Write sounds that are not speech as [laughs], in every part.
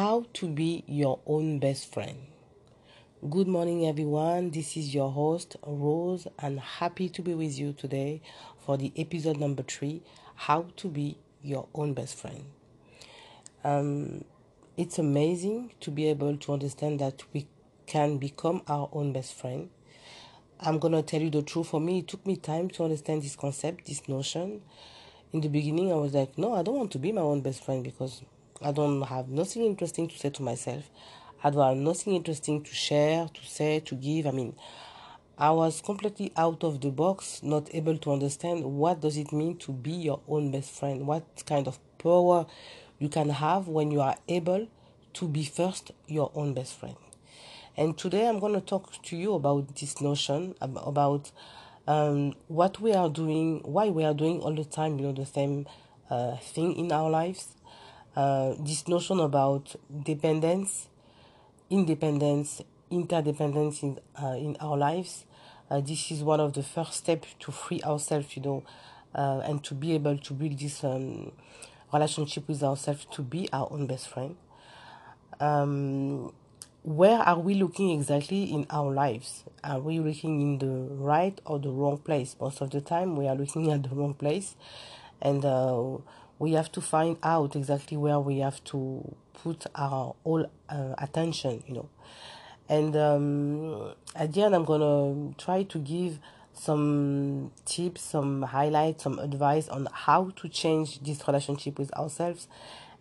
How to be your own best friend. Good morning, everyone. This is your host, Rose, and happy to be with you today for the episode number three How to be your own best friend. Um, it's amazing to be able to understand that we can become our own best friend. I'm gonna tell you the truth. For me, it took me time to understand this concept, this notion. In the beginning, I was like, no, I don't want to be my own best friend because I don't have nothing interesting to say to myself. I don't have nothing interesting to share, to say, to give. I mean, I was completely out of the box, not able to understand what does it mean to be your own best friend. What kind of power you can have when you are able to be first your own best friend. And today I'm going to talk to you about this notion about um, what we are doing, why we are doing all the time, you know, the same uh, thing in our lives uh, this notion about dependence, independence, interdependence in, uh, in our lives. Uh, this is one of the first steps to free ourselves, you know, uh, and to be able to build this um, relationship with ourselves to be our own best friend. Um, where are we looking exactly in our lives? Are we looking in the right or the wrong place? Most of the time, we are looking [laughs] at the wrong place, and uh, we have to find out exactly where we have to put our all uh, attention, you know. And um, at the end, I'm gonna try to give some tips, some highlights, some advice on how to change this relationship with ourselves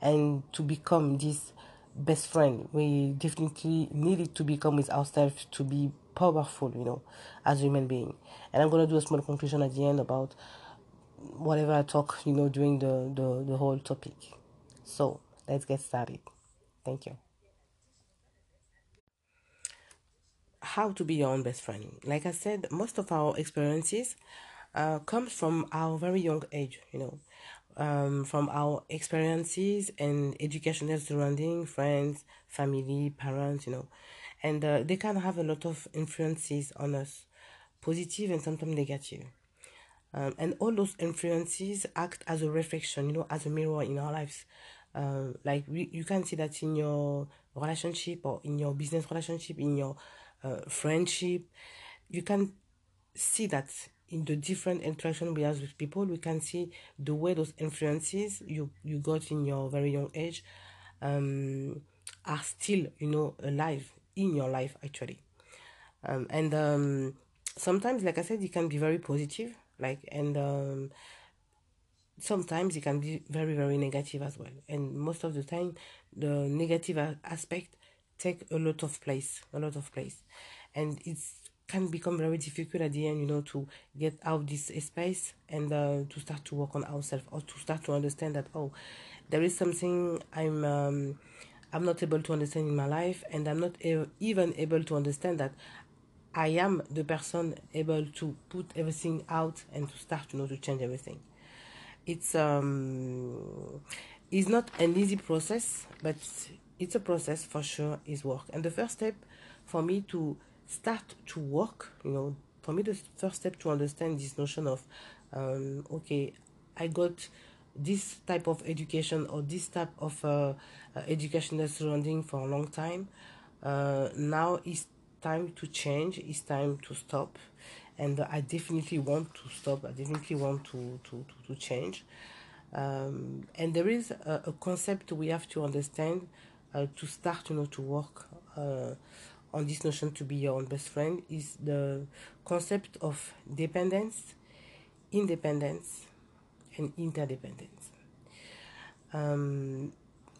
and to become this best friend. We definitely needed to become with ourselves to be powerful, you know, as human being. And I'm gonna do a small conclusion at the end about whatever I talk, you know, during the, the, the whole topic. So let's get started. Thank you. How to be your own best friend. Like I said, most of our experiences uh, comes from our very young age, you know, um, from our experiences and educational surrounding, friends, family, parents, you know, and uh, they can have a lot of influences on us, positive and sometimes negative. Um, and all those influences act as a reflection, you know, as a mirror in our lives. Uh, like we, you can see that in your relationship or in your business relationship, in your uh, friendship, you can see that in the different interaction we have with people, we can see the way those influences you you got in your very young age um, are still, you know, alive in your life actually. Um, and um, sometimes, like I said, it can be very positive like and um, sometimes it can be very very negative as well. And most of the time the negative aspect take a lot of place a lot of place. And it can become very difficult at the end you know to get out this space and uh, to start to work on ourselves or to start to understand that oh there is something i'm um, i'm not able to understand in my life and i'm not even able to understand that I am the person able to put everything out and to start, you know, to change everything. It's um, it's not an easy process, but it's a process for sure. Is work, and the first step for me to start to work, you know, for me the first step to understand this notion of, um, okay, I got this type of education or this type of uh, uh, educational surrounding for a long time. Uh, now is time to change it's time to stop. And i definitely want to stop. I definitely want to to to, to change. Um, and there is a, a, concept we have to understand uh, to start you know to work uh, on this notion to be your own best friend is the concept of dependence independence and interdependence. Um,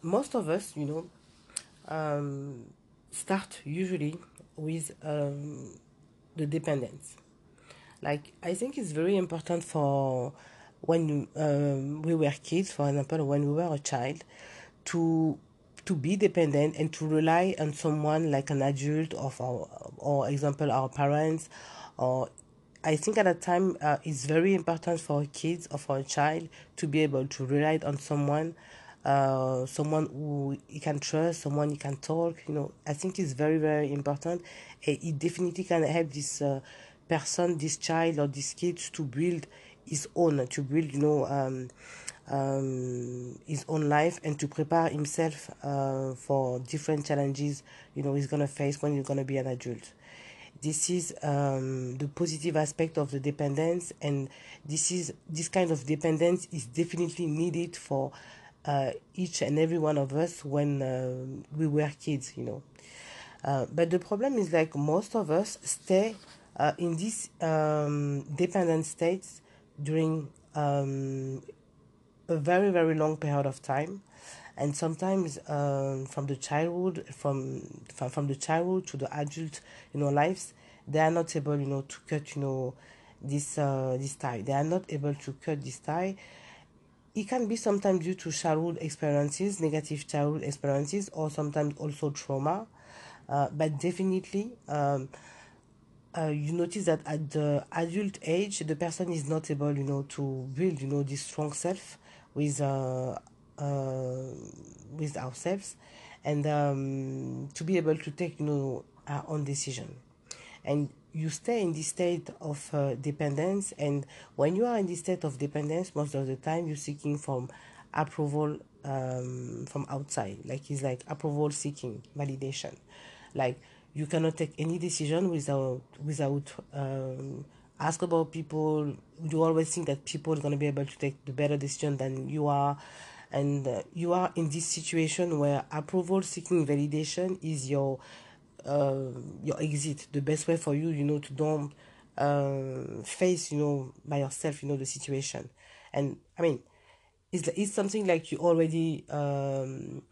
most of us you know um, start usually with um, the dependence. Like I think it's very important for when um, we were kids, for example, when we were a child, to to be dependent and to rely on someone like an adult of our or example our parents or I think at that time uh, it's very important for kids or for a child to be able to rely on someone uh, someone who you can trust, someone you can talk. You know, I think it's very very important. It definitely can help this uh, person, this child or this kid to build his own, to build you know um, um, his own life and to prepare himself uh, for different challenges you know he's gonna face when he's gonna be an adult this is um, the positive aspect of the dependence and this is this kind of dependence is definitely needed for uh, each and every one of us when uh, we were kids you know. Uh, but the problem is like most of us stay uh, in this um, dependent states during um, a very very long period of time. And sometimes um, from the childhood from, from from the childhood to the adult you know lives they are not able you know to cut you know this uh, this tie. They are not able to cut this tie it can be sometimes due to childhood experiences negative childhood experiences or sometimes also trauma. Uh, but definitely um, uh, you notice that at the adult age the person is not able you know to build you know this strong self with uh, uh, with ourselves and um, to be able to take you know our own decision. And you stay in this state of uh, dependence and when you are in this state of dependence most of the time you're seeking from approval um, from outside. Like it's like approval seeking validation. Like you cannot take any decision without without um, ask about people. You always think that people are going to be able to take the better decision than you are. And uh, you are in this situation where approval seeking validation is your uh, your exit the best way for you you know to don't uh, face you know by yourself you know the situation. And i mean it's, it's something like you already um,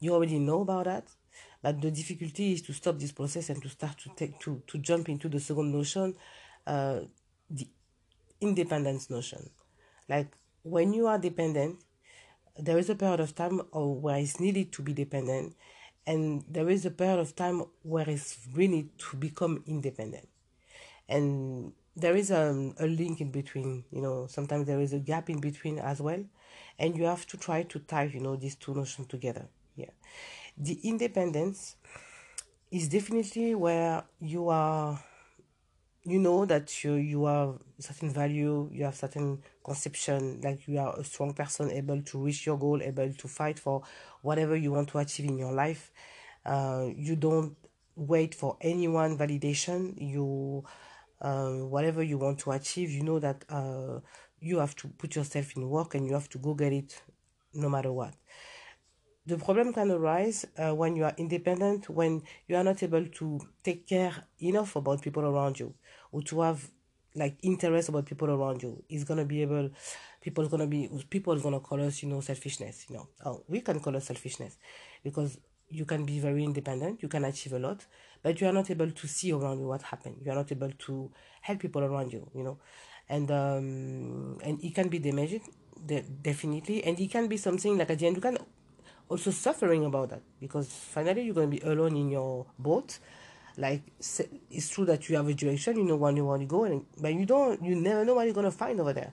you already know about that. But the difficulty is to stop this process and to start to take to to jump into the second notion uh, the independence notion. Like when you are dependent there is a period of time where it's needed to be dependent and there is a period of time where it's really to become independent. And there is a, um, a link in between you know sometimes there is a gap in between as well. And you have to try to tie you know these two notions together. Yeah. The independence is definitely where you are you know that you you have certain value you have certain conception like you are a strong person able to reach your goal able to fight for whatever you want to achieve in your life. Uh, you don't wait for anyone validation. You uh, whatever you want to achieve you know that uh, you have to put yourself in work and you have to go get it no matter what. The problem can arise uh, when you are independent when you are not able to take care enough about people around you or to have like interest about people around you. Is gonna be able people gonna be people gonna call us you know selfishness you know. Oh we can call us selfishness because you can be very independent you can achieve a lot but you are not able to see around you what happened. You are not able to help people around you you know. And um and it can be damaging de- definitely. And it can be something like at the end you can also suffering about that because finally you're to be alone in your boat like it's true that you have a direction you know where you want to go and, but you don't you never know what you're going to find over there.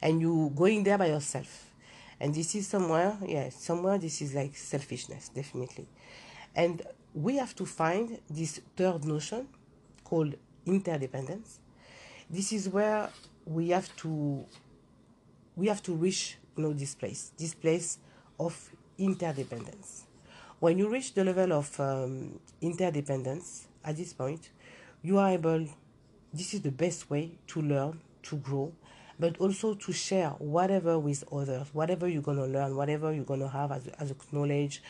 And you going there by yourself. And this is somewhere yeah somewhere this is like selfishness definitely. And we have to find this third notion called interdependence. This is where we have to we have to reach you know this place this place of interdependence. When you reach the level of um, interdependence at this point, you are able, this is the best way to learn, to grow, but also to share whatever with others, whatever you're going to learn, whatever you're going to have as, as knowledge,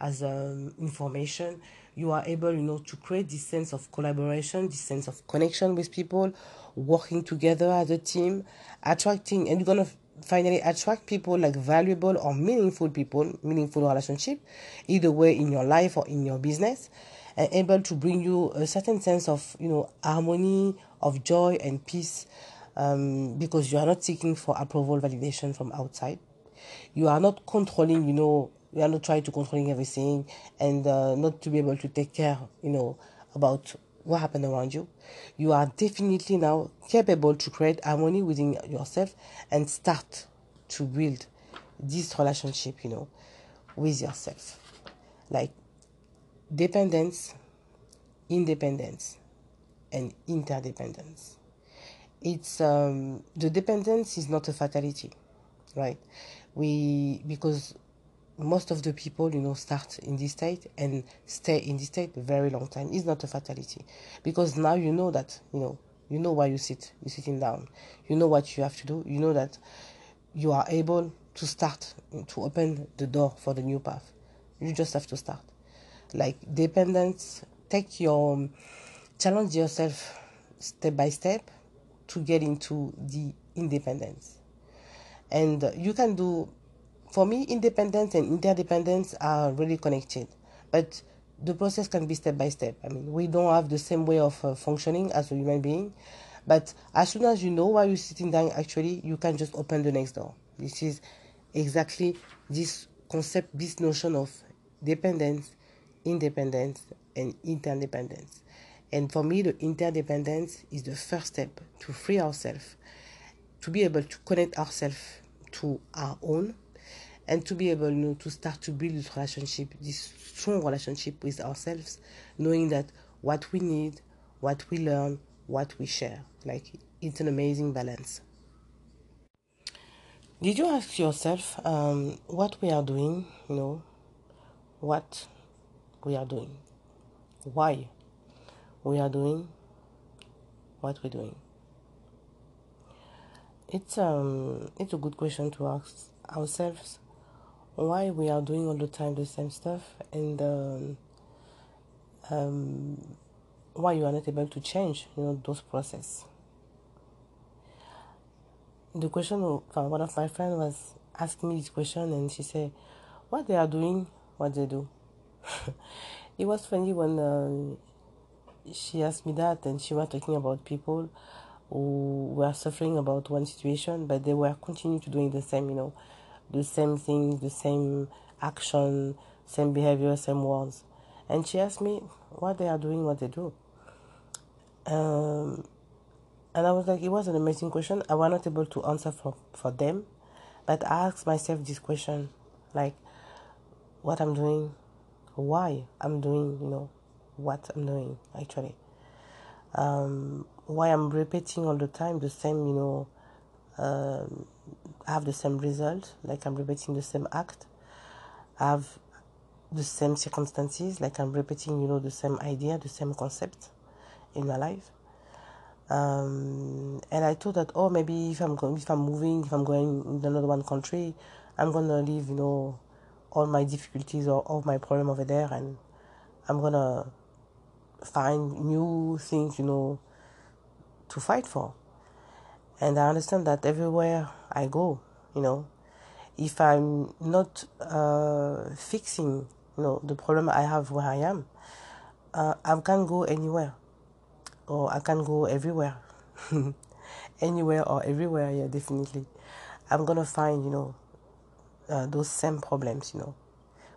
as um, information, you are able, you know, to create this sense of collaboration, this sense of connection with people, working together as a team, attracting, and you're going to finally attract people like valuable or meaningful people, meaningful relationship, either way in your life or in your business, and able to bring you a certain sense of you know harmony, of joy and peace, um, because you are not seeking for approval, validation from outside. You are not controlling, you know, you are not trying to controlling everything, and uh, not to be able to take care, you know, about what happened around you, you are definitely now capable to create harmony within yourself and start to build this relationship, you know, with yourself. Like dependence, independence, and interdependence. It's um, the dependence is not a fatality, right? we because most of the people you know start in this state and stay in this state a very long time. It's not a fatality. Because now you know that you know you know why you sit you're sitting down. You know what you have to do. You know that you are able to start to open the door for the new path. You just have to start like dependence. Take your challenge yourself step by step to get into the independence. And you can do for me independence and interdependence are really connected. But the process can be step by step. I mean we don't have the same way of uh, functioning as a human being. But as soon as you know why you're sitting down actually you can just open the next door. This is exactly this concept this notion of dependence independence and interdependence. And for me the interdependence is the first step to free ourselves to be able to connect ourselves to our own and to be able you know, to start to build this relationship this strong relationship with ourselves knowing that what we need what we learn what we share. Like it's an amazing balance. Did you ask yourself um, what we are doing you know what we are doing? Why? We are doing? What we're doing? It's um it's a good question to ask ourselves. Why we are doing all the time the same stuff and um, um, why you are not able to change you know those process. The question one of my friends was asking me this question and she said what they are doing what they do [laughs] it was funny when uh, she asked me that and she was talking about people who were suffering about one situation but they were continuing to doing the same you know the same things the same action same behavior same words. And she asked me what they are doing what they do. Um, and i was like it was an amazing question. I was not able to answer for, for them but i asked myself this question like what i'm doing why i'm doing you know what i'm doing actually um, why I'm repeating all the time the same, you know, um, have the same result, like I'm repeating the same act, have the same circumstances, like I'm repeating, you know, the same idea, the same concept in my life. Um, and I thought that, oh, maybe if I'm going, if I'm moving, if I'm going in another one country, I'm gonna leave, you know, all my difficulties or all my problem over there, and I'm gonna find new things, you know, to fight for. And I understand that everywhere I go, you know, if I'm not uh, fixing, you know, the problem I have where I am, uh, I can go anywhere, or I can go everywhere, [laughs] anywhere or everywhere. Yeah, definitely. I'm gonna find, you know, uh, those same problems, you know,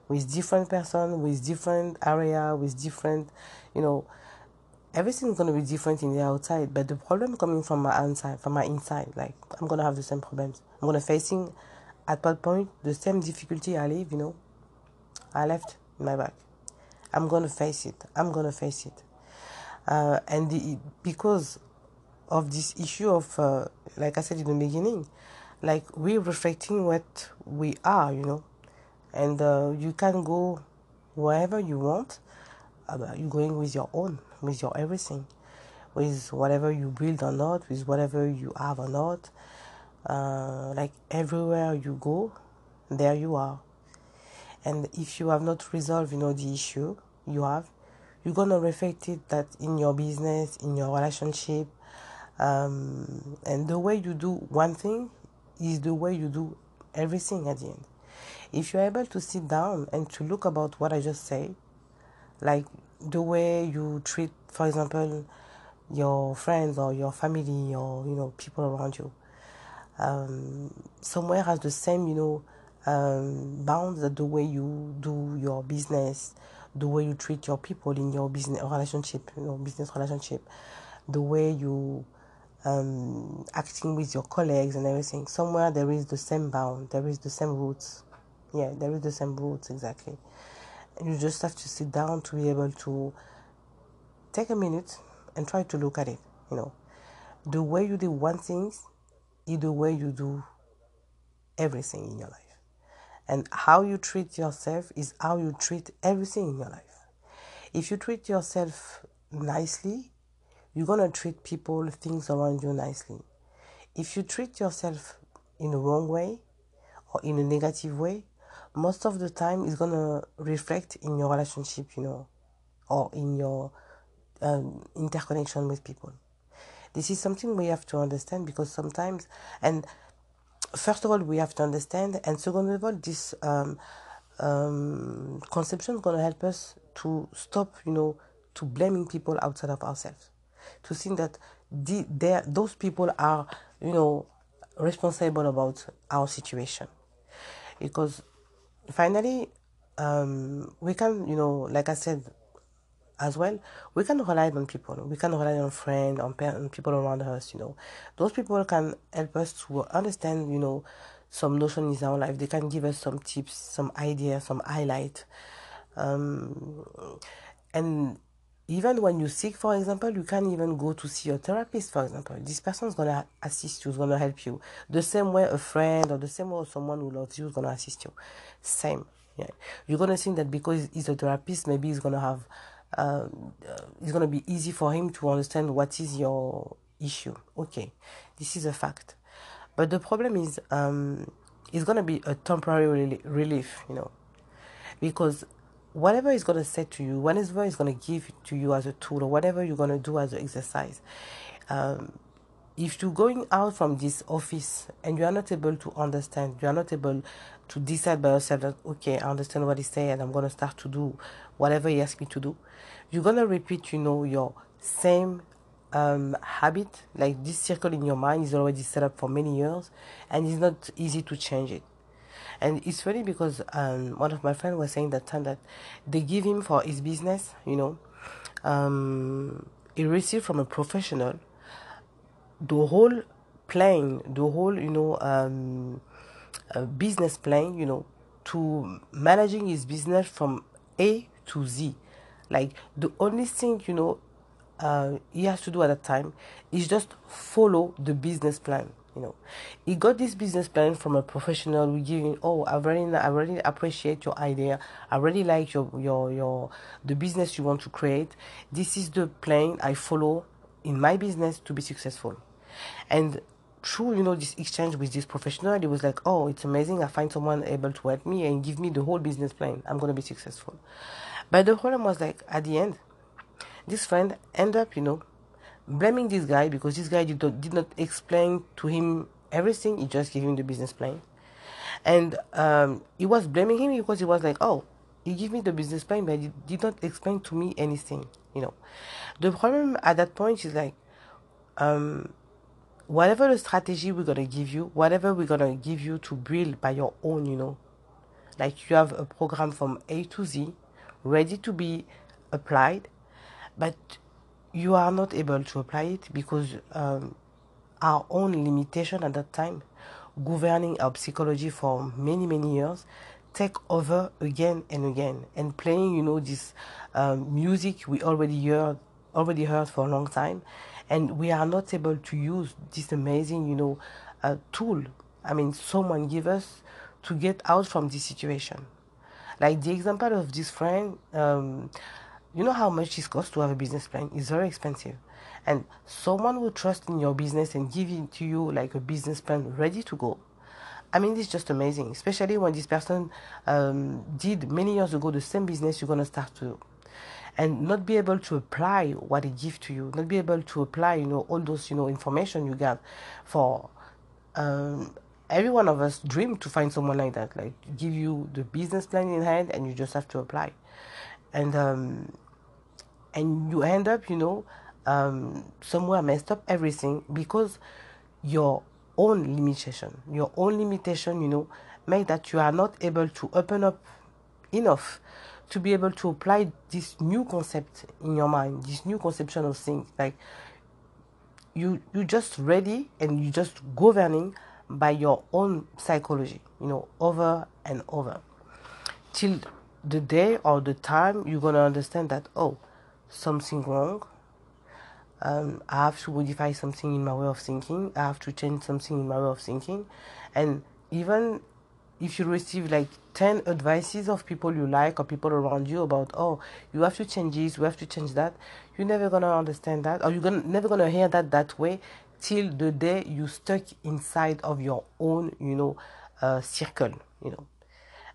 with different person, with different area, with different, you know, everything's gonna be different in the outside, but the problem coming from my inside, from my inside, like I'm gonna have the same problems. I'm gonna facing at that point the same difficulty I live, you know, I left my back. I'm gonna face it. I'm gonna face it, uh, and the, because of this issue of, uh, like I said in the beginning, like we're reflecting what we are, you know, and uh, you can go wherever you want. Uh, you're going with your own with your everything, with whatever you build or not, with whatever you have or not. Uh, like everywhere you go, there you are. And if you have not resolved, you know, the issue you have, you're gonna reflect it that in your business, in your relationship, um, and the way you do one thing is the way you do everything at the end. If you're able to sit down and to look about what I just said, like the way you treat, for example, your friends or your family or you know people around you. Um, somewhere has the same you know um, bounds that the way you do your business, the way you treat your people in your business relationship, you know, business relationship, the way you um, acting with your colleagues and everything. Somewhere there is the same bound, there is the same roots. Yeah, there is the same roots exactly And you just have to sit down to be able to take a minute and try to look at it you know the way you do one thing is the way you do everything in your life And how you treat yourself is how you treat everything in your life. If you treat yourself nicely, you're going to treat people, things around you nicely. If you treat yourself in the wrong way or in a negative way, most of the time it's going to reflect in your relationship, you know, or in your um, interconnection with people. This is something we have to understand because sometimes, and first of all, we have to understand, and second of all, this um, um, conception is going to help us to stop, you know, to blaming people outside of ourselves, to think that the, there those people are, you know, responsible about our situation, because finally, um, we can, you know, like I said as well, we can rely on people. We can rely on friends, on, on people around us, you know. Those people can help us to understand, you know, some notion in our life. They can give us some tips, some ideas, some highlight. Um, and even when you're sick, for example, you can even go to see your therapist, for example. This person is going to assist you, is going to help you. The same way a friend or the same way someone who loves you is going to assist you. Same. Yeah. You're going to think that because he's a therapist, maybe he's going to have um, uh, it's going to be easy for him to understand what is your issue. Okay, this is a fact. But the problem is, um, it's going to be a temporary relief, you know, because whatever he's going to say to you, whatever he's going to give to you as a tool, or whatever you're going to do as an exercise, um, if you're going out from this office and you are not able to understand, you are not able to decide by yourself that, okay, I understand what he's saying and I'm going to start to do whatever he asks me to do, you're going to repeat, you know, your same um, habit. Like this circle in your mind is already set up for many years and it's not easy to change it. And it's funny because um, one of my friends was saying that time that they give him for his business, you know, um, he received from a professional the whole plan, the whole, you know, um, uh, business plan, you know, to managing his business from A to Z. Like the only thing, you know, uh, he has to do at that time is just follow the business plan. You know, he got this business plan from a professional. We giving, oh, I really, I really appreciate your idea. I really like your, your, your, the business you want to create. This is the plan I follow in my business to be successful. And through you know this exchange with this professional, it was like, oh, it's amazing. I find someone able to help me and give me the whole business plan. I'm gonna be successful. But the problem was like at the end, this friend end up, you know, blaming this guy because this guy did not, did not explain to him everything. He just gave him the business plan, and um, he was blaming him because he was like, oh, he gave me the business plan, but he did not explain to me anything. You know, the problem at that point is like, um, whatever the strategy we're gonna give you, whatever we're gonna give you to build by your own, you know, like you have a program from A to Z, ready to be applied, but you are not able to apply it because um, our own limitation at that time, governing our psychology for many many years, take over again and again, and playing, you know, this um, music we already heard already heard for a long time. And we are not able to use this amazing you know uh, tool i mean someone give us to get out from this situation. Like the example of this friend um, you know how much it costs to have a business plan? It's very expensive. And someone will trust in your business and give it to you like a business plan ready to go. I mean, it's just amazing, especially when this person um, did many years ago the same business you're going to start to and not be able to apply what it gives to you, not be able to apply, you know, all those, you know, information you got for um, every one of us dream to find someone like that, like give you the business plan in hand and you just have to apply. And um, and you end up, you know, um, somewhere messed up everything because your own limitation, your own limitation, you know, make that you are not able to open up enough to be able to apply this new concept in your mind, this new conception of things. Like you you just ready and you just governing by your own psychology, you know, over and over. Till the day or the time you're gonna understand that oh, something wrong. Um, I have to modify something in my way of thinking. I have to change something in my way of thinking, and even if you receive like 10 advices of people you like or people around you about oh you have to change this you have to change that you're never gonna understand that or you're gonna, never gonna hear that that way till the day you stuck inside of your own you know uh, circle you know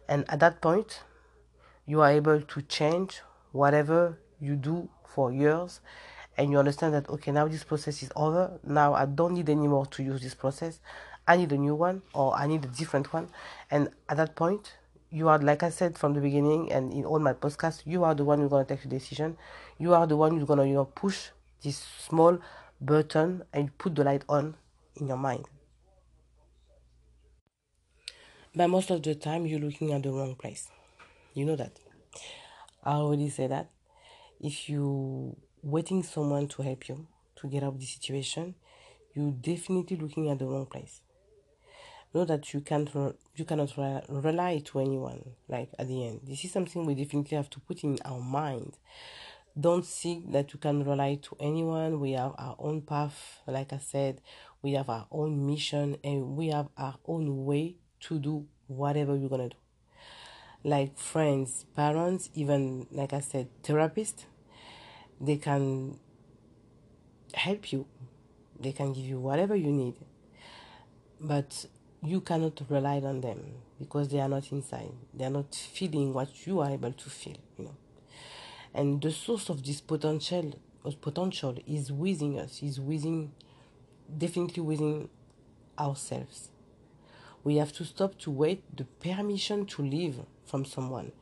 and at that point you are able to change whatever you do for years and you understand that okay now this process is over. Now i don't need anymore to use this process. I need a new one or i need a different one. And at that point you are like i said from the beginning and in all my podcasts you are the one who's going to take the decision. You are the one who's going to you know push this small button and put the light on in your mind. But most of the time you're looking at the wrong place. You know that. I already said that if you waiting someone to help you to get out of the situation you're definitely looking at the wrong place. Know that you can't you cannot rely to anyone like at the end. This is something we definitely have to put in our mind. Don't think that you can rely to anyone. We have our own path like i said. We have our own mission and we have our own way to do whatever we're gonna do like friends parents even like i said therapists they can help you. They can give you whatever you need. But you cannot rely on them because they are not inside. They are not feeling what you are able to feel you know. And the source of this potential potential is within us is within definitely within ourselves. We have to stop to wait the permission to live from someone.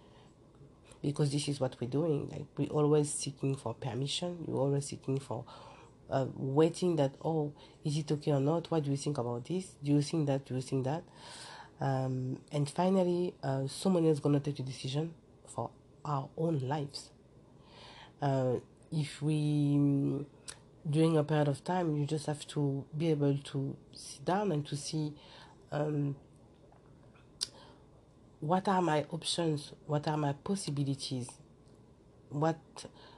Because this is what we're doing like we're always seeking for permission. We're always seeking for uh, waiting that oh is it okay or not? What do you think about this? Do you think that? Do you think that? Um, and finally uh, someone is going to take the decision for our own lives. Uh, if we during a period of time you just have to be able to sit down and to see um, what are my options what are my possibilities what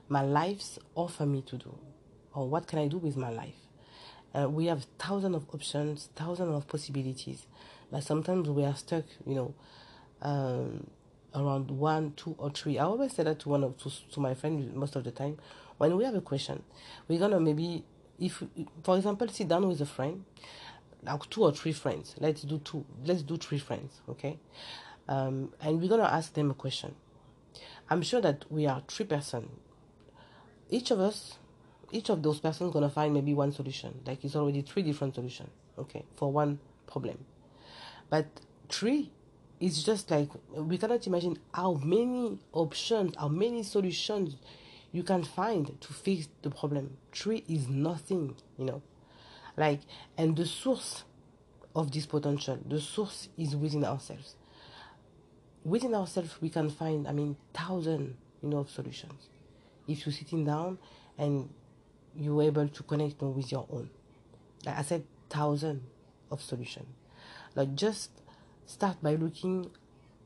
my lives offer me to do or what can I do with my life? Uh, we have thousands of options, thousands of possibilities, but sometimes we are stuck, you know, um, around one, two, or three. I always say that to one of to, to my friends most of the time. When we have a question, we're gonna maybe, if for example, sit down with a friend, like two or three friends. Let's do two. Let's do three friends, okay? Um, and we're gonna ask them a question. I'm sure that we are three person. Each of us each of those persons gonna find maybe one solution. Like it's already three different solutions okay for one problem. But three is just like we cannot imagine how many options how many solutions you can find to fix the problem. Three is nothing you know. Like and the source of this potential the source is within ourselves within ourselves we can find i mean thousand you know of solutions if you're sitting down and you're able to connect with your own. Like I said, thousand of solution. Like just start by looking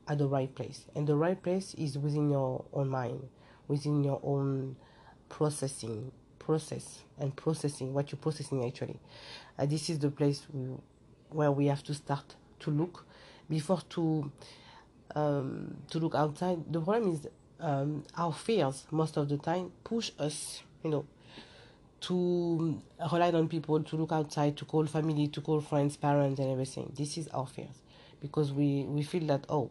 at the right place, and the right place is within your own mind, within your own processing process and processing what you're processing actually. Uh, this is the place we, where we have to start to look before to um, to look outside. The problem is um, our fears most of the time push us, you know, to rely on people, to look outside, to call family, to call friends, parents, and everything. This is our fears because we, we feel that, oh,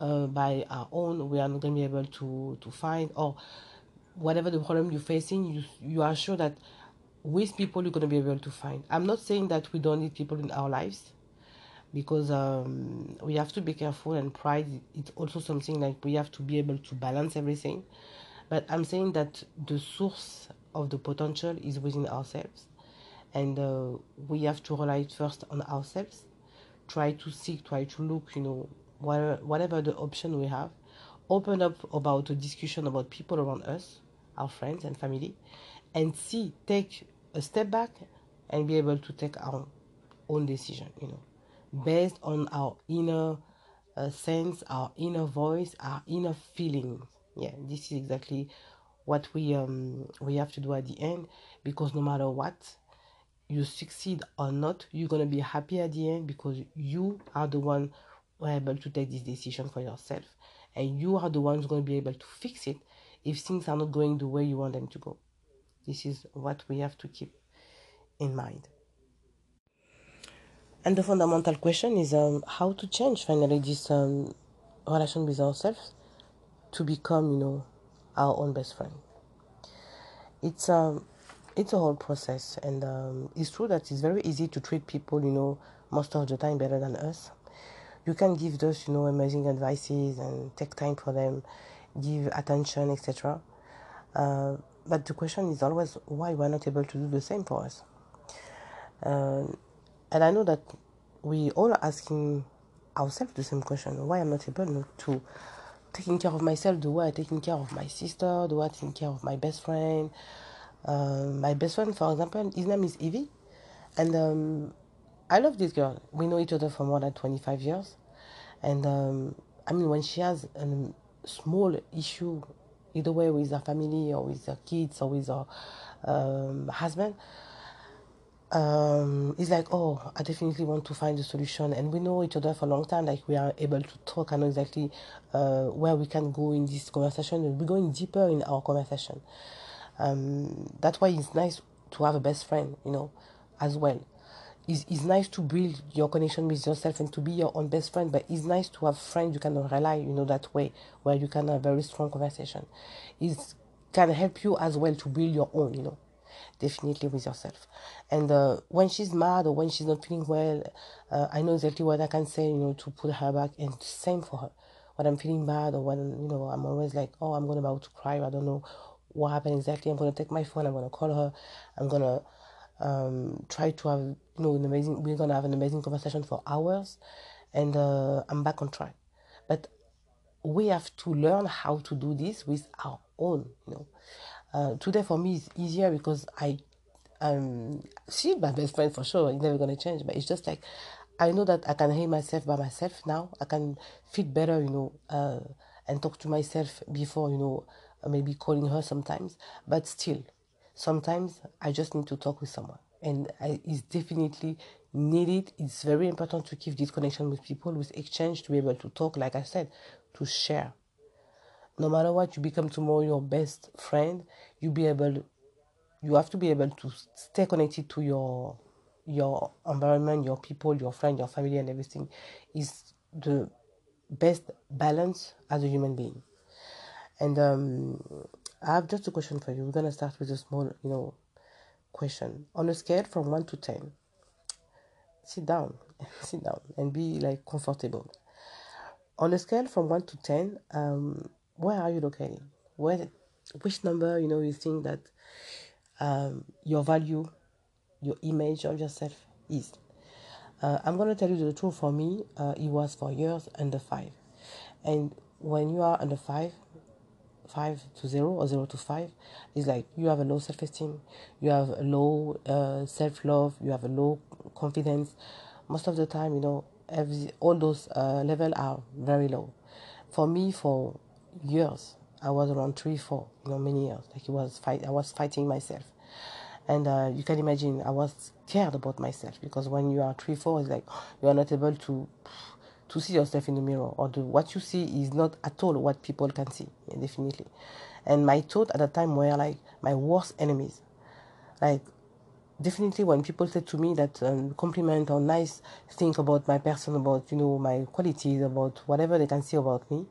uh, by our own, we are not going to be able to, to find, or whatever the problem you're facing, you, you are sure that with people you're going to be able to find. I'm not saying that we don't need people in our lives because um, we have to be careful and pride it's also something like we have to be able to balance everything. But i'm saying that the source of the potential is within ourselves. And uh, we have to rely first on ourselves try to seek try to look you know whatever, whatever the option we have. Open up about a discussion about people around us our friends and family and see take a step back and be able to take our own decision you know based on our inner uh, sense our inner voice our inner feelings yeah this is exactly what we um we have to do at the end because no matter what you succeed or not you're gonna be happy at the end because you are the one were able to take this decision for yourself. And you are the one who's to be able to fix it if things are not going the way you want them to go. This is what we have to keep in mind. And the fundamental question is um, how to change finally this um, relation with ourselves to become, you know, our own best friend. It's um, it's a whole process, and um, it's true that it's very easy to treat people, you know, most of the time better than us. You can give those, you know, amazing advices and take time for them, give attention, etc. Uh, but the question is always why we're not able to do the same for us. Uh, and I know that we all are asking ourselves the same question: Why I'm not able to taking care of myself the way I'm taking care of my sister, the way I'm taking care of my best friend. Uh, my best friend, for example, his name is Evie, and um, I love this girl. We know each other for more than 25 years, and um, I mean, when she has a small issue, either way with her family or with her kids or with her um, husband, um, it's like, oh, I definitely want to find a solution. And we know each other for a long time, like we are able to talk. I know exactly uh, where we can go in this conversation. We're going deeper in our conversation. Um, that's why it's nice to have a best friend, you know, as well. It's, it's nice to build your connection with yourself and to be your own best friend, but it's nice to have friends you can rely, you know, that way, where you can have very strong conversation. It can help you as well to build your own, you know definitely with yourself. And uh, when she's mad or when she's not feeling well, uh, I know exactly what I can say, you know, to put her back. And same for her. When I'm feeling bad or when, you know, I'm always like, oh, I'm going about to cry. I don't know what happened exactly. I'm going to take my phone. I'm going to call her. I'm going to um, try to have, you know, an amazing, we're going to have an amazing conversation for hours. And uh, I'm back on track. But we have to learn how to do this with our own, you know. Uh, today for me is easier because I um she's my best friend for sure. It's never gonna change, but it's just like I know that I can hear myself by myself now. I can feel better, you know, uh, and talk to myself before, you know, maybe calling her sometimes. But still, sometimes I just need to talk with someone, and I, it's definitely needed. It's very important to keep this connection with people, with exchange, to be able to talk. Like I said, to share no matter what you become tomorrow your best friend you be able you have to be able to stay connected to your your environment your people your friend your family and everything is the best balance as a human being. And um, i have just a question for you. We're gonna start with a small you know question. On a scale from 1 to 10 sit down [laughs] sit down and be like comfortable. On a scale from 1 to 10 um, where are you located? Where, which number you know you think that um, your value, your image of yourself is? Uh, I'm gonna tell you the truth. For me, uh, it was for years under five, and when you are under five, five to zero or zero to five, it's like you have a low self-esteem, you have a low uh, self-love, you have a low confidence. Most of the time, you know, every all those uh, level are very low. For me, for years. I was around three, four, you know, many years. Like it was fight. I was fighting myself, and uh, you can imagine I was scared about myself because when you are three, four, it's like you are not able to to see yourself in the mirror, or the, what you see is not at all what people can see. Yeah, definitely, and my thought at the time were like my worst enemies, like definitely when people said to me that um, compliment or nice thing about my person about you know my qualities about whatever they can see about me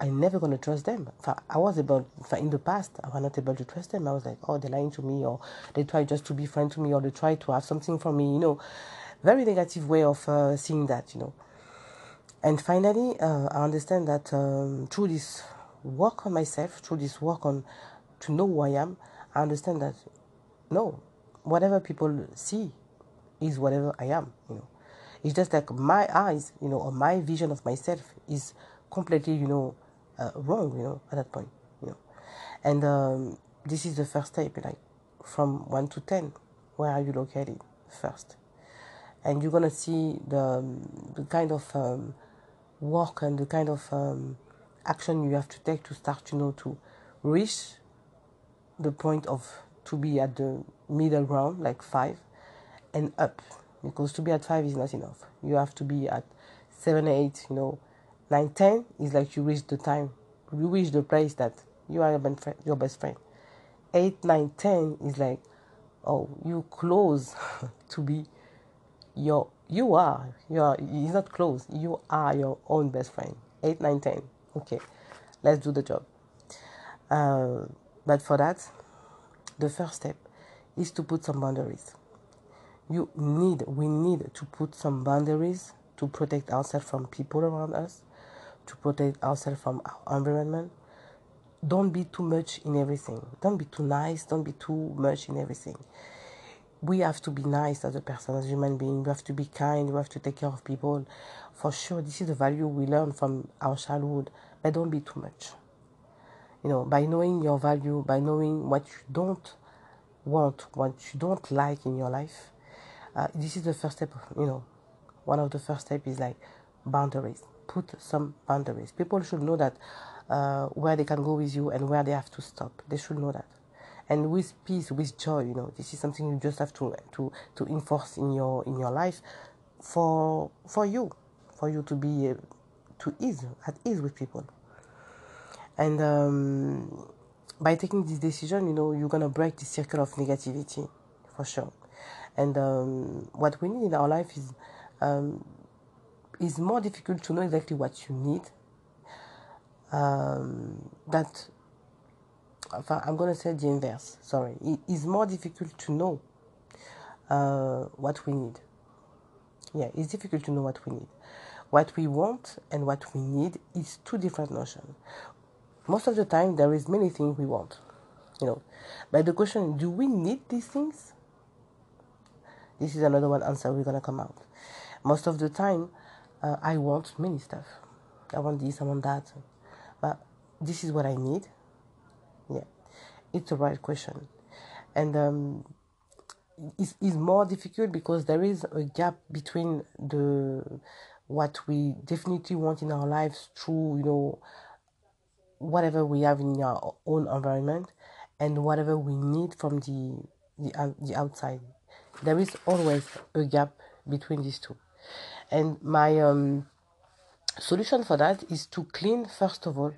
I'm never going to trust them. I was able, in the past, I was not able to trust them. I was like, oh, they're lying to me, or they try just to be friend to me, or they try to have something from me, you know. Very negative way of uh, seeing that, you know. And finally, uh, I understand that um, through this work on myself, through this work on to know who I am, I understand that no, whatever people see is whatever I am, you know. It's just like my eyes, you know, or my vision of myself is completely, you know, uh, wrong, you know, at that point, you know. And um, this is the first step, like from 1 to 10, where are you located first? And you're gonna see the, um, the kind of um, work and the kind of um, action you have to take to start, you know, to reach the point of to be at the middle ground, like five, and up. Because to be at five is not enough. You have to be at seven, eight, you know, nine, ten is like you reach the time, you reach the place that you are your best friend. Your best friend. Eight, nine, ten is like, oh, you close [laughs] to be your you are you are it's not close you are your own best friend 8 9 10 okay let's do the job uh, but for that the first step is to put some boundaries you need we need to put some boundaries to protect ourselves from people around us to protect ourselves from our environment don't be too much in everything don't be too nice don't be too much in everything we have to be nice as a person, as a human being. We have to be kind. We have to take care of people. For sure, this is the value we learn from our childhood. But don't be too much. You know, by knowing your value, by knowing what you don't want, what you don't like in your life, uh, this is the first step. You know, one of the first steps is like boundaries. Put some boundaries. People should know that uh, where they can go with you and where they have to stop. They should know that and with peace with joy you know this is something you just have to to to enforce in your in your life for for you for you to be uh, to ease at ease with people and um, by taking this decision you know you're gonna break the circle of negativity for sure and um, what we need in our life is um, is more difficult to know exactly what you need um, that I'm to say the inverse, sorry. It is more difficult to know uh, what we need. Yeah, it's difficult to know what we need. What we want and what we need is two different notions. Most of the time, there is many things we want, you know. But the question, do we need these things? This is another one answer we're gonna come out. Most of the time, uh, I want many stuff. I want this, I want that, but this is what I need. Yeah. It's the right question. And um, it's, it's more difficult because there is a gap between the what we definitely want in our lives through you know whatever we have in our own environment and whatever we need from the the, the outside. There is always a gap between these two and my um, solution for that is to clean first of all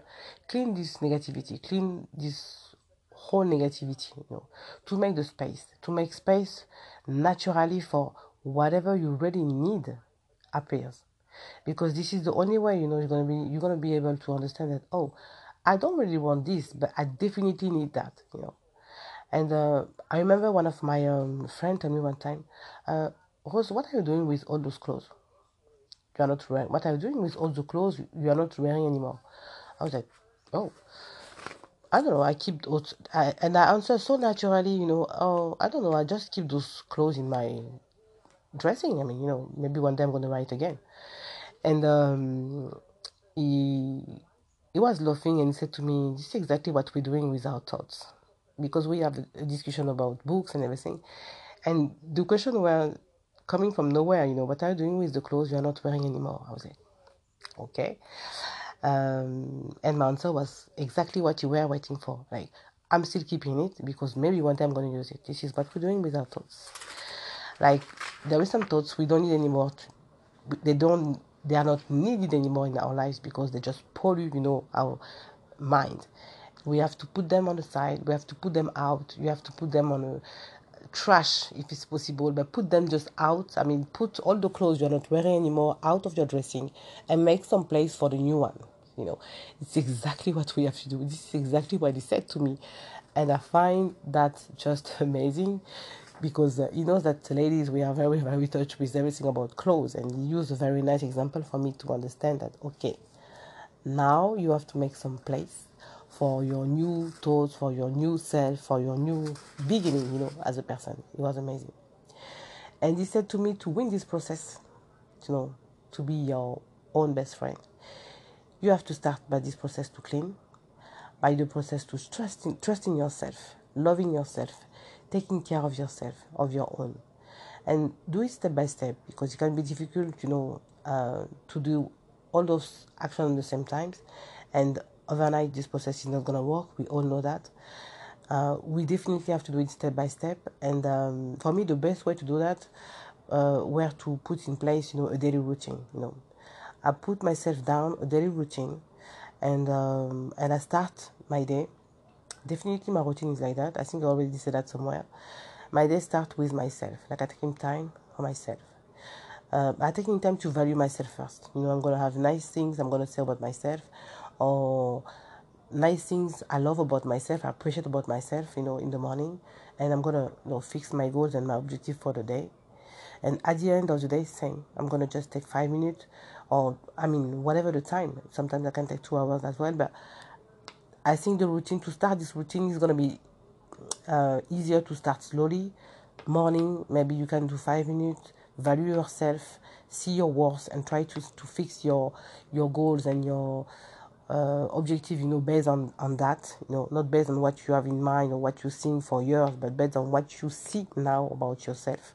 clean this negativity clean this whole negativity you know to make the space to make space naturally for whatever you really need appears. Because this is the only way you know you're to be you're to be able to understand that oh i don't really want this but i definitely need that you know. And uh, i remember one of my um, friend told me one time uh, rose what are you doing with all those clothes you are not wearing. What are you doing with all the clothes you are not wearing anymore? I was like, oh, I don't know. I keep those, I, and I answer so naturally, you know. Oh, I don't know. I just keep those clothes in my dressing. I mean, you know, maybe one day I'm gonna wear it again. And um, he he was laughing and he said to me, "This is exactly what we're doing with our thoughts, because we have a discussion about books and everything." And the question was, coming from nowhere, you know, what are you doing with the clothes you're not wearing anymore? I was like, okay. Um, and my answer was exactly what you were waiting for. Like, I'm still keeping it because maybe one day I'm going to use it. This is what we're doing with our thoughts. Like, there is some thoughts we don't need anymore. To, they don't, they are not needed anymore in our lives because they just pollute, you know, our mind. We have to put them on the side. We have to put them out. You have to put them on a trash if it's possible, but put them just out. I mean, put all the clothes you're not wearing anymore out of your dressing and make some place for the new one. You know, it's exactly [laughs] what we have to do. This is exactly what he said to me. And I find that just [laughs] amazing because uh, he knows that ladies, we are very, very touched with everything about clothes. And he used a very nice example for me to understand that, okay, now you have to make some place for your new thoughts, for your new self, for your new beginning, you know, as a person. It was amazing. And he said to me to win this process, you know, to be your own best friend, you have to start by this process to clean, by the process to trusting, trusting yourself, loving yourself, taking care of yourself, of your own. And do it step by step because it can be difficult, you know, uh, to do all those actions at the same time. And overnight this process is not going to work we all know that uh, we definitely have to do it step by step and um, for me the best way to do that uh, were to put in place you know a daily routine you know I put myself down a daily routine, and um, and I start my day. Definitely, my routine is like that. I think I already said that somewhere. My day starts with myself, like I take time for myself. Uh, I taking time to value myself first. You know, I'm gonna have nice things I'm gonna say about myself, or nice things I love about myself, I appreciate about myself, you know, in the morning, and I'm gonna you know fix my goals and my objective for the day. And at the end of the day, same. I'm gonna just take five minutes, or I mean, whatever the time. Sometimes I can take two hours as well, but I think the routine to start this routine is gonna be uh, easier to start slowly. Morning, maybe you can do five minutes. Value yourself, see your worth, and try to to fix your your goals and your uh, objective, you know, based on, on that, you know, not based on what you have in mind or what you've seen for years, but based on what you see now about yourself.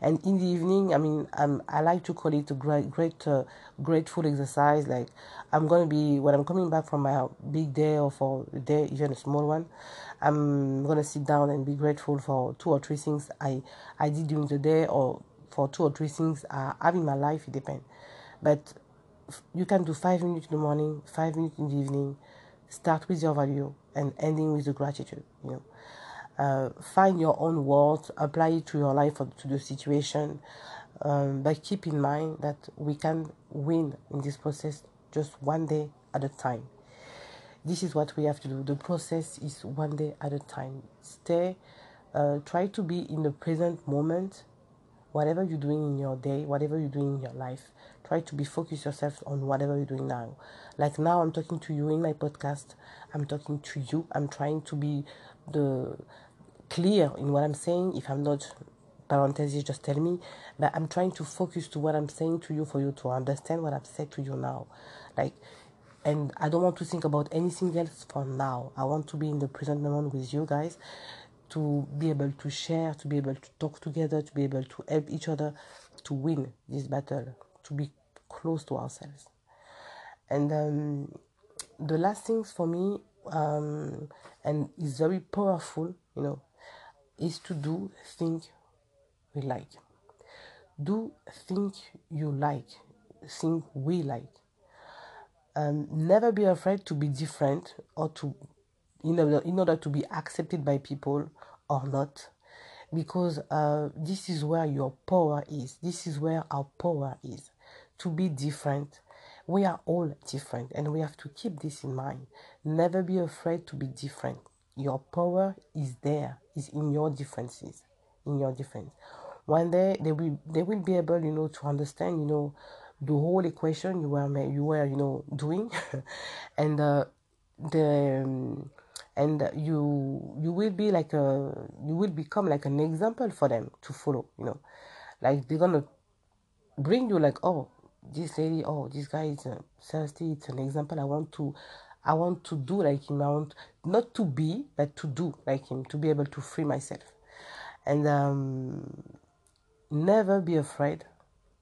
And in the evening, I mean, I'm, I like to call it a great, great, uh, grateful exercise. Like I'm gonna be when I'm coming back from my big day or for a day, even a small one, I'm gonna sit down and be grateful for two or three things I I did during the day or for two or three things I have in my life. It depends, but you can do five minutes in the morning, five minutes in the evening. Start with your value and ending with the gratitude. You know, uh, find your own words, apply it to your life or to the situation. Um, but keep in mind that we can win in this process just one day at a time. This is what we have to do. The process is one day at a time. Stay, uh, try to be in the present moment whatever you're doing in your day, whatever you're doing in your life, try to be focused yourself on whatever you're doing now. Like now, I'm talking to you in my podcast. I'm talking to you. I'm trying to be the clear in what I'm saying. If I'm not, parentheses, just tell me. But I'm trying to focus to what I'm saying to you for you to understand what I've said to you now. Like, and I don't want to think about anything else for now. I want to be in the present moment with you guys to be able to share, to be able to talk together, to be able to help each other to win this battle, to be close to ourselves. And um, the last things for me, um, and is very powerful, you know, is to do things we like. Do things you like, things we like. Um, never be afraid to be different or to in order, in order to be accepted by people or not because uh, this is where your power is this is where our power is to be different. We are all different and we have to keep this in mind. Never be afraid to be different. Your power is there is in your differences in your difference. One day they will they will be able you know to understand you know the whole equation you were you were you know doing. [laughs] And uh, the um, and you you will be like a you will become like an example for them to follow you know. Like they're gonna bring you like oh this lady oh this guy is uh, thirsty it's an example i want to i want to do like him i want not to be but to do like him to be able to free myself and um never be afraid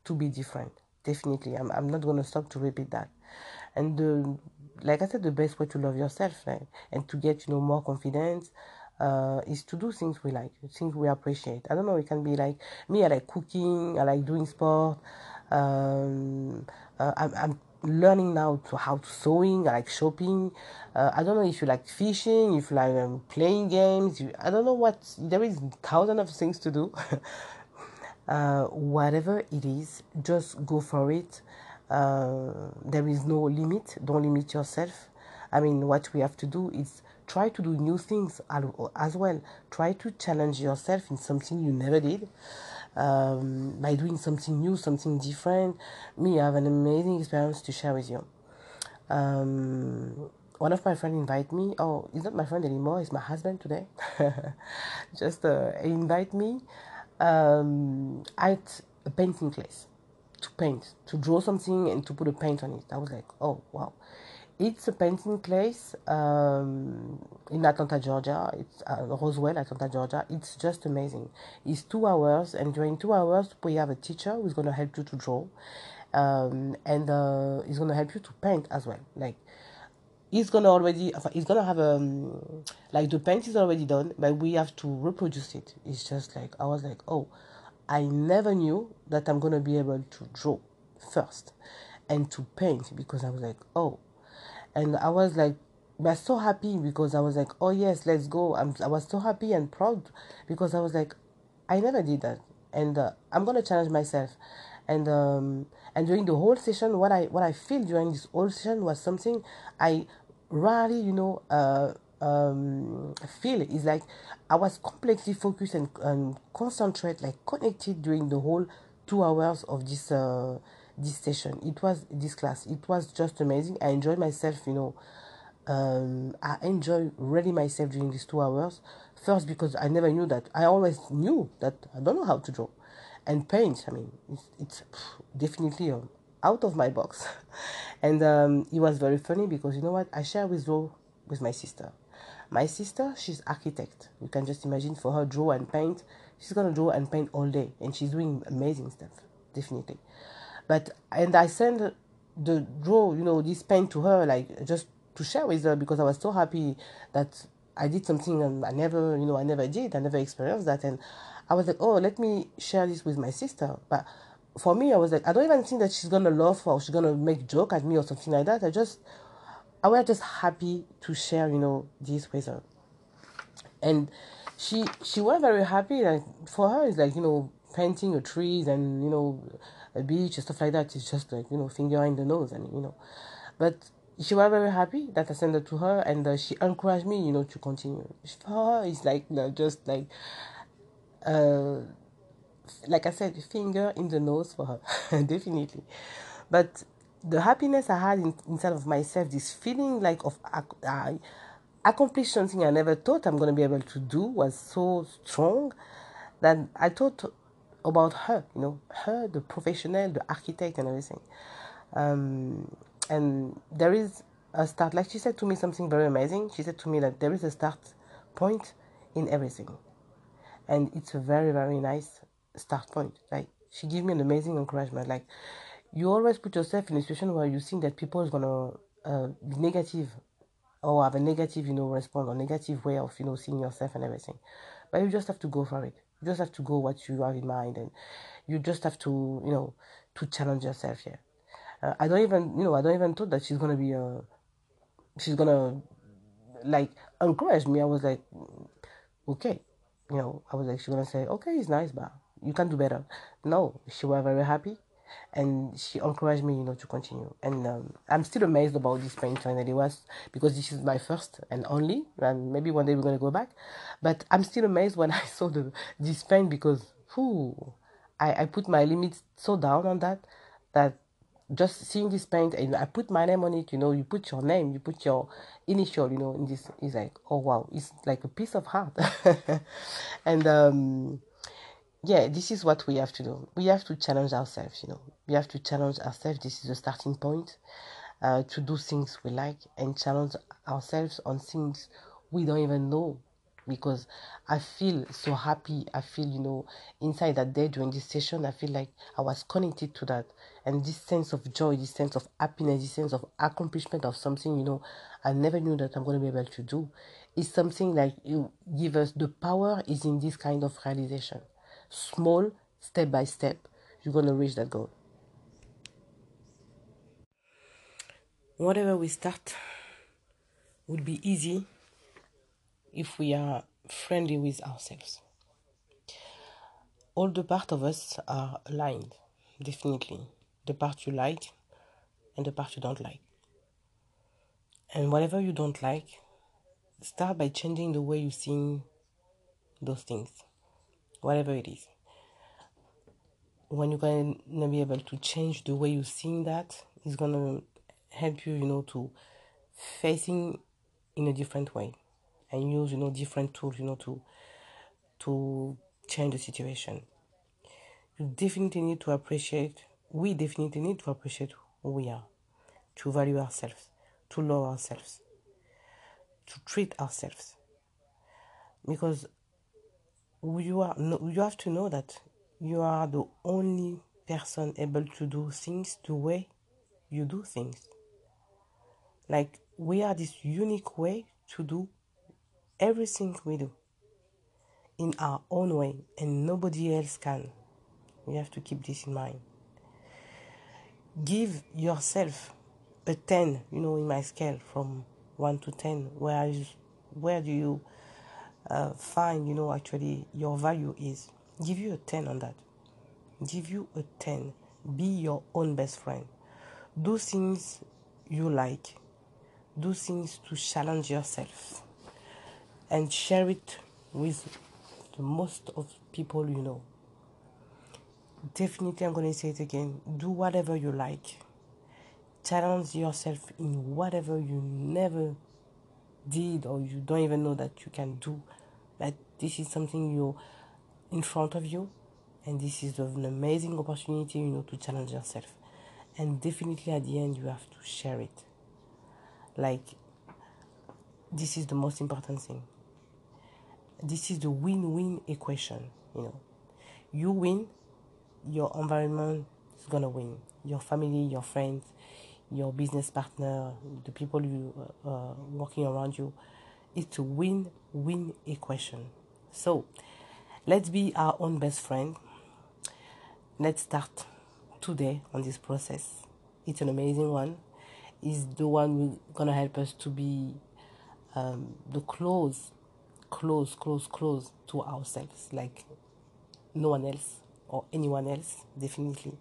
to be different definitely i'm, I'm not going to stop to repeat that and the like I said, the best way to love yourself right? and to get you know more confidence uh, is to do things we like, things we appreciate. I don't know. It can be like me. I like cooking. I like doing sport. Um, uh, I'm, I'm learning now to how to sewing. I like shopping. Uh, I don't know if you like fishing. If you like um, playing games. You, I don't know what. There is thousands of things to do. [laughs] uh, whatever it is, just go for it. Uh, there is no limit. Don't limit yourself. I mean, what we have to do is try to do new things as well. Try to challenge yourself in something you never did. Um, by doing something new, something different. Me, I have an amazing experience to share with you. Um, one of my friends invite me. Oh, he's not my friend anymore. He's my husband today. [laughs] Just uh, invite me um, at a painting class to paint, to draw something and to put a paint on it. I was like, oh wow. It's a painting place um, in Atlanta, Georgia. It's uh, Roswell, Atlanta, Georgia. It's just amazing. It's two hours, and during two hours, we have a teacher who's going to help you to draw, um, and uh, he's going to help you to paint as well. Like he's gonna already he's gonna have um like the paint is already done but we have to reproduce it it's just like i was like oh I never knew that I'm going to be able to draw first. and to paint because I was like, oh, and I was like, was so happy because I was like, oh yes, let's go. I'm, I was so happy and proud because I was like, I never did that, and uh, I'm gonna challenge myself, and um, and during the whole session, what I what I feel during this whole session was something I rarely, you know, uh, um, feel. Is like I was completely focused and, and concentrate, like connected during the whole two hours of this uh, this session. It was this class. It was just amazing. I enjoyed myself, you know. Um, I enjoy really myself during these two hours. First, because I never knew that. I always knew that I don't know how to draw, and paint. I mean, it's, it's definitely um, out of my box, [laughs] and um, it was very funny because you know what? I share with draw with my sister. My sister, she's architect. You can just imagine for her draw and paint. She's gonna draw and paint all day, and she's doing amazing stuff, definitely. But and I send the draw, you know, this paint to her, like just to share with her because I was so happy that I did something and I never, you know, I never did, I never experienced that, and I was like, oh, let me share this with my sister. But for me, I was like, I don't even think that she's gonna laugh or she's gonna make joke at me or something like that. I just, I was just happy to share, you know, this with her, and she she was very happy. Like for her, it's like you know, painting a trees and you know, a beach and stuff like that. It's just like you know, finger in the nose and you know, but she was very happy that I sent it to her, and uh, she encouraged me, you know, to continue. For her, it's like just like, uh, like I said, finger in the nose for her, [laughs] definitely. But the happiness I had in, inside of myself, this feeling like of I accomplished something I never thought I'm gonna be able to do, was so strong that I thought about her, you know, her, the professional, the architect, and everything. Um, and there is a start like she said to me something very amazing. She said to me that there is a start point in everything. And it's a very very nice start point. Like she gave me an amazing encouragement. Like you always put yourself in a situation where you think that people is gonna uh, be negative or have a negative you know response or negative way of you know seeing yourself and everything. But you just have to go for it you just have to go what you have in mind and you just have to you know to challenge yourself here uh, I don't even, you know, I don't even thought that she's gonna be, uh, she's gonna like encourage me. I was like, okay, you know, I was like, she's gonna say, okay, it's nice, but you can do better. No, she was very happy, and she encouraged me, you know, to continue. And um, I'm still amazed about this painter, and it was because this is my first and only, and maybe one day we're gonna go back. But I'm still amazed when [laughs] I saw the this paint because, whoo, I I put my limits so down on that that just seeing this paint and I put my name on it, you know, you put your name, you put your initial, you know, in this it's like, oh wow, it's like a piece of heart. [laughs] and um yeah, this is what we have to do. We have to challenge ourselves, you know. We have to challenge ourselves. This is the starting point. Uh, to do things we like and challenge ourselves on things we don't even know because I feel so happy. I feel, you know, inside that day during this session, I feel like I was connected to that. And this sense of joy, this sense of happiness, this sense of accomplishment of something, you know, I never knew that I'm going to be able to do is something like you give us the power is in this kind of realization. Small, step by step, you're going to reach that goal. Whatever we start would be easy if we are friendly with ourselves. All the part of us are aligned, definitely. The part you like and the part you don't like. And whatever you don't like, start by changing the way you see those things, whatever it is. When you're going to be able to change the way you're seeing that, it's going to help you, you know, to facing in a different way and use you know different tools you know to to change the situation. You definitely need to appreciate we definitely need to appreciate who we are. To value ourselves to love ourselves to treat ourselves. Because you are you have to know that you are the only person able to do things the way you do things like we are this unique way to do everything we do in our own way and nobody else can. We have to keep this in mind. give yourself a 10 you know in my scale from 1 to 10 where is where do you uh, you know actually your value is give you a 10 on that. Give you a 10 be your own best friend. Do things you like. Do things to challenge yourself. And share it with the most of people you know. Definitely i'm going to say it again. Do whatever you like. Challenge yourself in whatever you never did or you don't even know that you can do that this is something you're in front of you and this is an amazing opportunity you know to challenge yourself. And definitely at the end you have to share it. Like this is the most important thing. This is the win-win equation you know. You win your environment is gonna win. Your family your friends your business partner the people you uh, uh, working around you it's a win-win equation so let's be our own best friend. Let's start today on this process. It's an amazing one. Is the one gonna help us to be um, the close close close close to ourselves like no one else or anyone else definitely.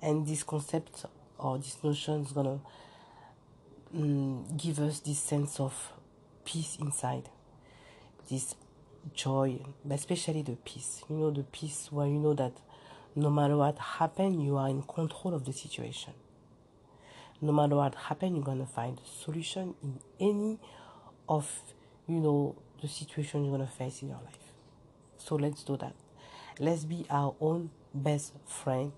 And this concept or this notion is gonna mm, give us this sense of peace inside. This joy but especially the peace. You know the peace where you know that no matter what happens you are in control of the situation. No matter what happens you're gonna find a solution in any of you know the situation you're gonna face in your life. So let's do that. Let's be our own best friend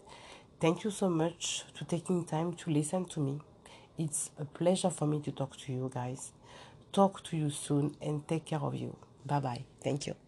thank you so much to taking time to listen to me. It's a pleasure for me to talk to you guys. Talk to you soon and take care of you. Bye bye thank you